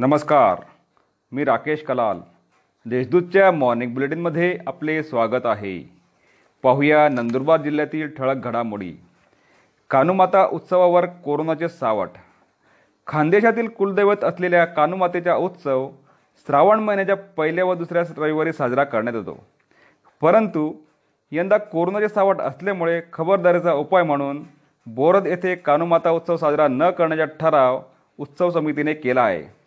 नमस्कार मी राकेश कलाल. देशदूतच्या मॉर्निंग बुलेटिनमध्ये आपले स्वागत आहे. पाहूया नंदुरबार जिल्ह्यातील ठळक घडामोडी. कानुमाता उत्सवावर कोरोनाचे सावट. खानदेशातील कुलदैवत असलेल्या कानुमातेचा उत्सव श्रावण महिन्याच्या पहिल्या व दुसऱ्या रविवारी साजरा करण्यात येतो. परंतु यंदा कोरोनाचे सावट असल्यामुळे खबरदारीचा उपाय म्हणून बोरद येथे कानुमाता उत्सव साजरा न करण्याचा ठराव उत्सव समितीने केला आहे.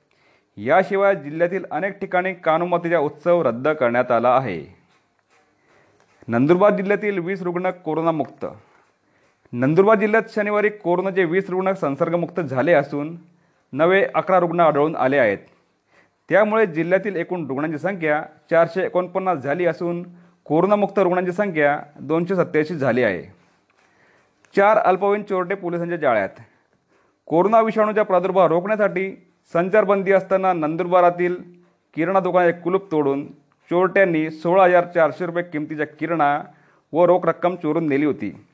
याशिवाय जिल्ह्यातील अनेक ठिकाणी कानुमातीचा उत्सव रद्द करण्यात आला आहे. नंदुरबार जिल्ह्यातील वीस रुग्ण कोरोनामुक्त. नंदुरबार जिल्ह्यात शनिवारी कोरोनाचे वीस रुग्ण संसर्गमुक्त झाले असून नवे अकरा रुग्ण आढळून आले आहेत. त्यामुळे जिल्ह्यातील एकूण रुग्णांची संख्या चारशे एकोणपन्नास झाली असून कोरोनामुक्त रुग्णांची संख्या दोनशे सत्याऐंशी झाली आहे. चार अल्पवयीन चोरटे पोलिसांच्या जाळ्यात. कोरोना विषाणूचा प्रादुर्भाव रोखण्यासाठी संचारबंदी असताना नंदुरबारातील किराणा दुकानाचे कुलूप तोडून चोरट्यांनी सोळा हजार चारशे रुपये किमतीच्या किराणा व रोख रक्कम चोरून नेली होती.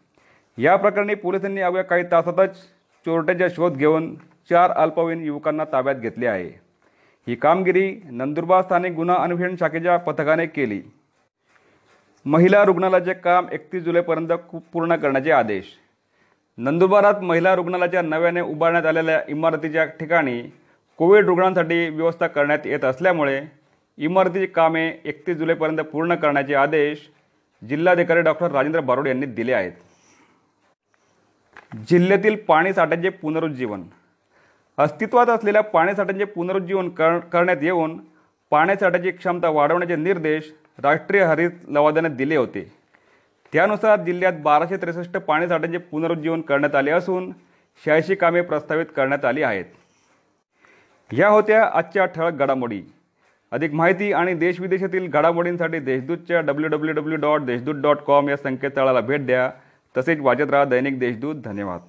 या प्रकरणी पोलिसांनी अवघ्या काही तासातच चोरट्याचा शोध घेऊन चार अल्पवयीन युवकांना ताब्यात घेतले आहे. ही कामगिरी नंदुरबार स्थानिक गुन्हा अन्वेषण शाखेच्या पथकाने केली. महिला रुग्णालयाचे काम एकतीस जुलैपर्यंत कु- पूर्ण करण्याचे आदेश. नंदुरबारात महिला रुग्णालयाच्या नव्याने उभारण्यात आलेल्या इमारतीच्या ठिकाणी कोविड रुग्णांसाठी व्यवस्था करण्यात येत असल्यामुळे इमारतीची कामे एकतीस जुलैपर्यंत पूर्ण करण्याचे आदेश जिल्हाधिकारी डॉक्टर राजेंद्र बारोड यांनी दिले आहेत. जिल्ह्यातील पाणीसाठ्यांचे पुनरुज्जीवन. अस्तित्वात असलेल्या पाणीसाठ्यांचे पुनरुज्जीवन कर करण्यात येऊन पाण्यासाठ्याची क्षमता वाढवण्याचे निर्देश राष्ट्रीय हरित लवादाने दिले होते. त्यानुसार जिल्ह्यात बाराशे त्रेसष्ट पाणीसाठ्यांचे पुनरुज्जीवन करण्यात आले असून शहाऐंशी कामे प्रस्तावित करण्यात आली आहेत. या होत्या आजच्या ठळक घडामोडी. अधिक माहिती आणि देशविदेशातील घडामोडींसाठी देशदूतच्या W W W dot Deshdoot dot com या संकेतस्थळाला भेट द्या. तसेच वाचत राहा दैनिक देशदूत. धन्यवाद.